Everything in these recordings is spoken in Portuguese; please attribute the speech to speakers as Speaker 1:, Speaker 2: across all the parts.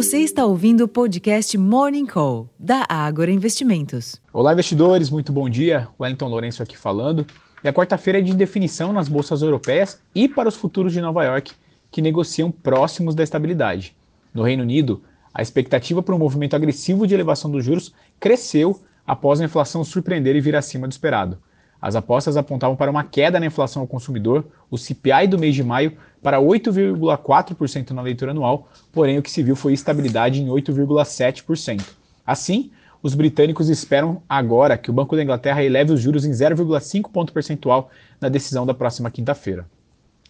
Speaker 1: Você está ouvindo o podcast Morning Call, da Ágora Investimentos.
Speaker 2: Olá, investidores, muito bom dia. Wellington Lourenço aqui falando. E a quarta-feira é de definição nas bolsas europeias e para os futuros de Nova York, que negociam próximos da estabilidade. No Reino Unido, a expectativa para um movimento agressivo de elevação dos juros cresceu após a inflação surpreender e vir acima do esperado. As apostas apontavam para uma queda na inflação ao consumidor, o CPI do mês de maio, para 8,4% na leitura anual, porém o que se viu foi estabilidade em 8,7%. Assim, os britânicos esperam agora que o Banco da Inglaterra eleve os juros em 0,5 ponto percentual na decisão da próxima quinta-feira.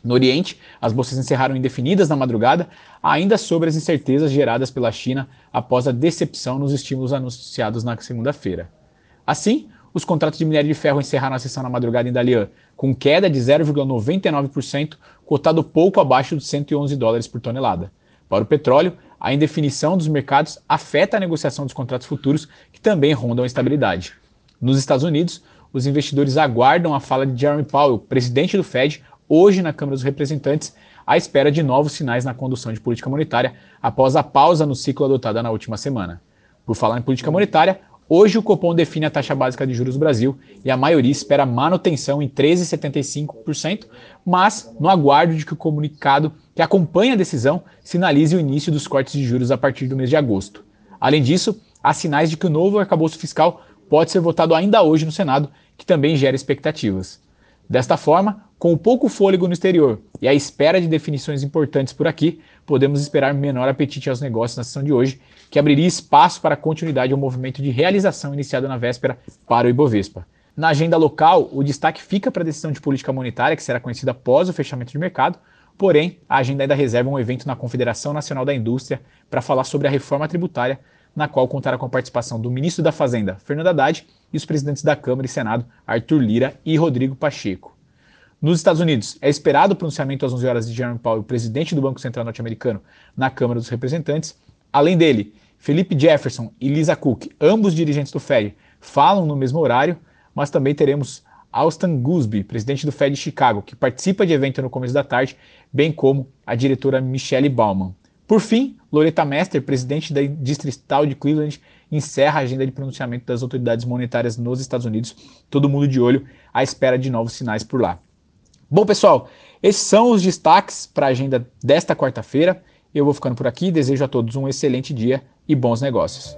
Speaker 2: No Oriente, as bolsas encerraram indefinidas na madrugada, ainda sobre as incertezas geradas pela China após a decepção nos estímulos anunciados na segunda-feira. Assim, os contratos de minério de ferro encerraram a sessão na madrugada em Dalian, com queda de 0,99%, cotado pouco abaixo de 111 dólares por tonelada. Para o petróleo, a indefinição dos mercados afeta a negociação dos contratos futuros, que também rondam a estabilidade. Nos Estados Unidos, os investidores aguardam a fala de Jeremy Powell, presidente do Fed, hoje na Câmara dos Representantes, à espera de novos sinais na condução de política monetária após a pausa no ciclo adotada na última semana. Por falar em política monetária, Hoje o Copom define a taxa básica de juros do Brasil e a maioria espera manutenção em 13,75%, mas no aguardo de que o comunicado que acompanha a decisão sinalize o início dos cortes de juros a partir do mês de agosto. Além disso, há sinais de que o novo arcabouço fiscal pode ser votado ainda hoje no Senado, que também gera expectativas. Desta forma, com pouco fôlego no exterior e a espera de definições importantes por aqui, podemos esperar menor apetite aos negócios na sessão de hoje, que abriria espaço para a continuidade ao movimento de realização iniciado na véspera para o Ibovespa. Na agenda local, o destaque fica para a decisão de política monetária, que será conhecida após o fechamento de mercado, porém, a agenda ainda reserva um evento na Confederação Nacional da Indústria para falar sobre a reforma tributária, na qual contará com a participação do ministro da Fazenda, Fernando Haddad, e os presidentes da Câmara e Senado, Arthur Lira e Rodrigo Pacheco. Nos Estados Unidos, é esperado o pronunciamento às 11 horas de Jerome Powell, presidente do Banco Central norte-americano, na Câmara dos Representantes. Além dele, Felipe Jefferson e Lisa Cook, ambos dirigentes do Fed, falam no mesmo horário, mas também teremos Austin Goolsbee, presidente do Fed de Chicago, que participa de evento no começo da tarde, bem como a diretora Michelle Bauman. Por fim, Loretta Mester, presidente da Distrital de Cleveland, encerra a agenda de pronunciamento das autoridades monetárias nos Estados Unidos. Todo mundo de olho à espera de novos sinais por lá. Bom, pessoal, esses são os destaques para a agenda desta quarta-feira. Eu vou ficando por aqui, desejo a todos um excelente dia e bons negócios.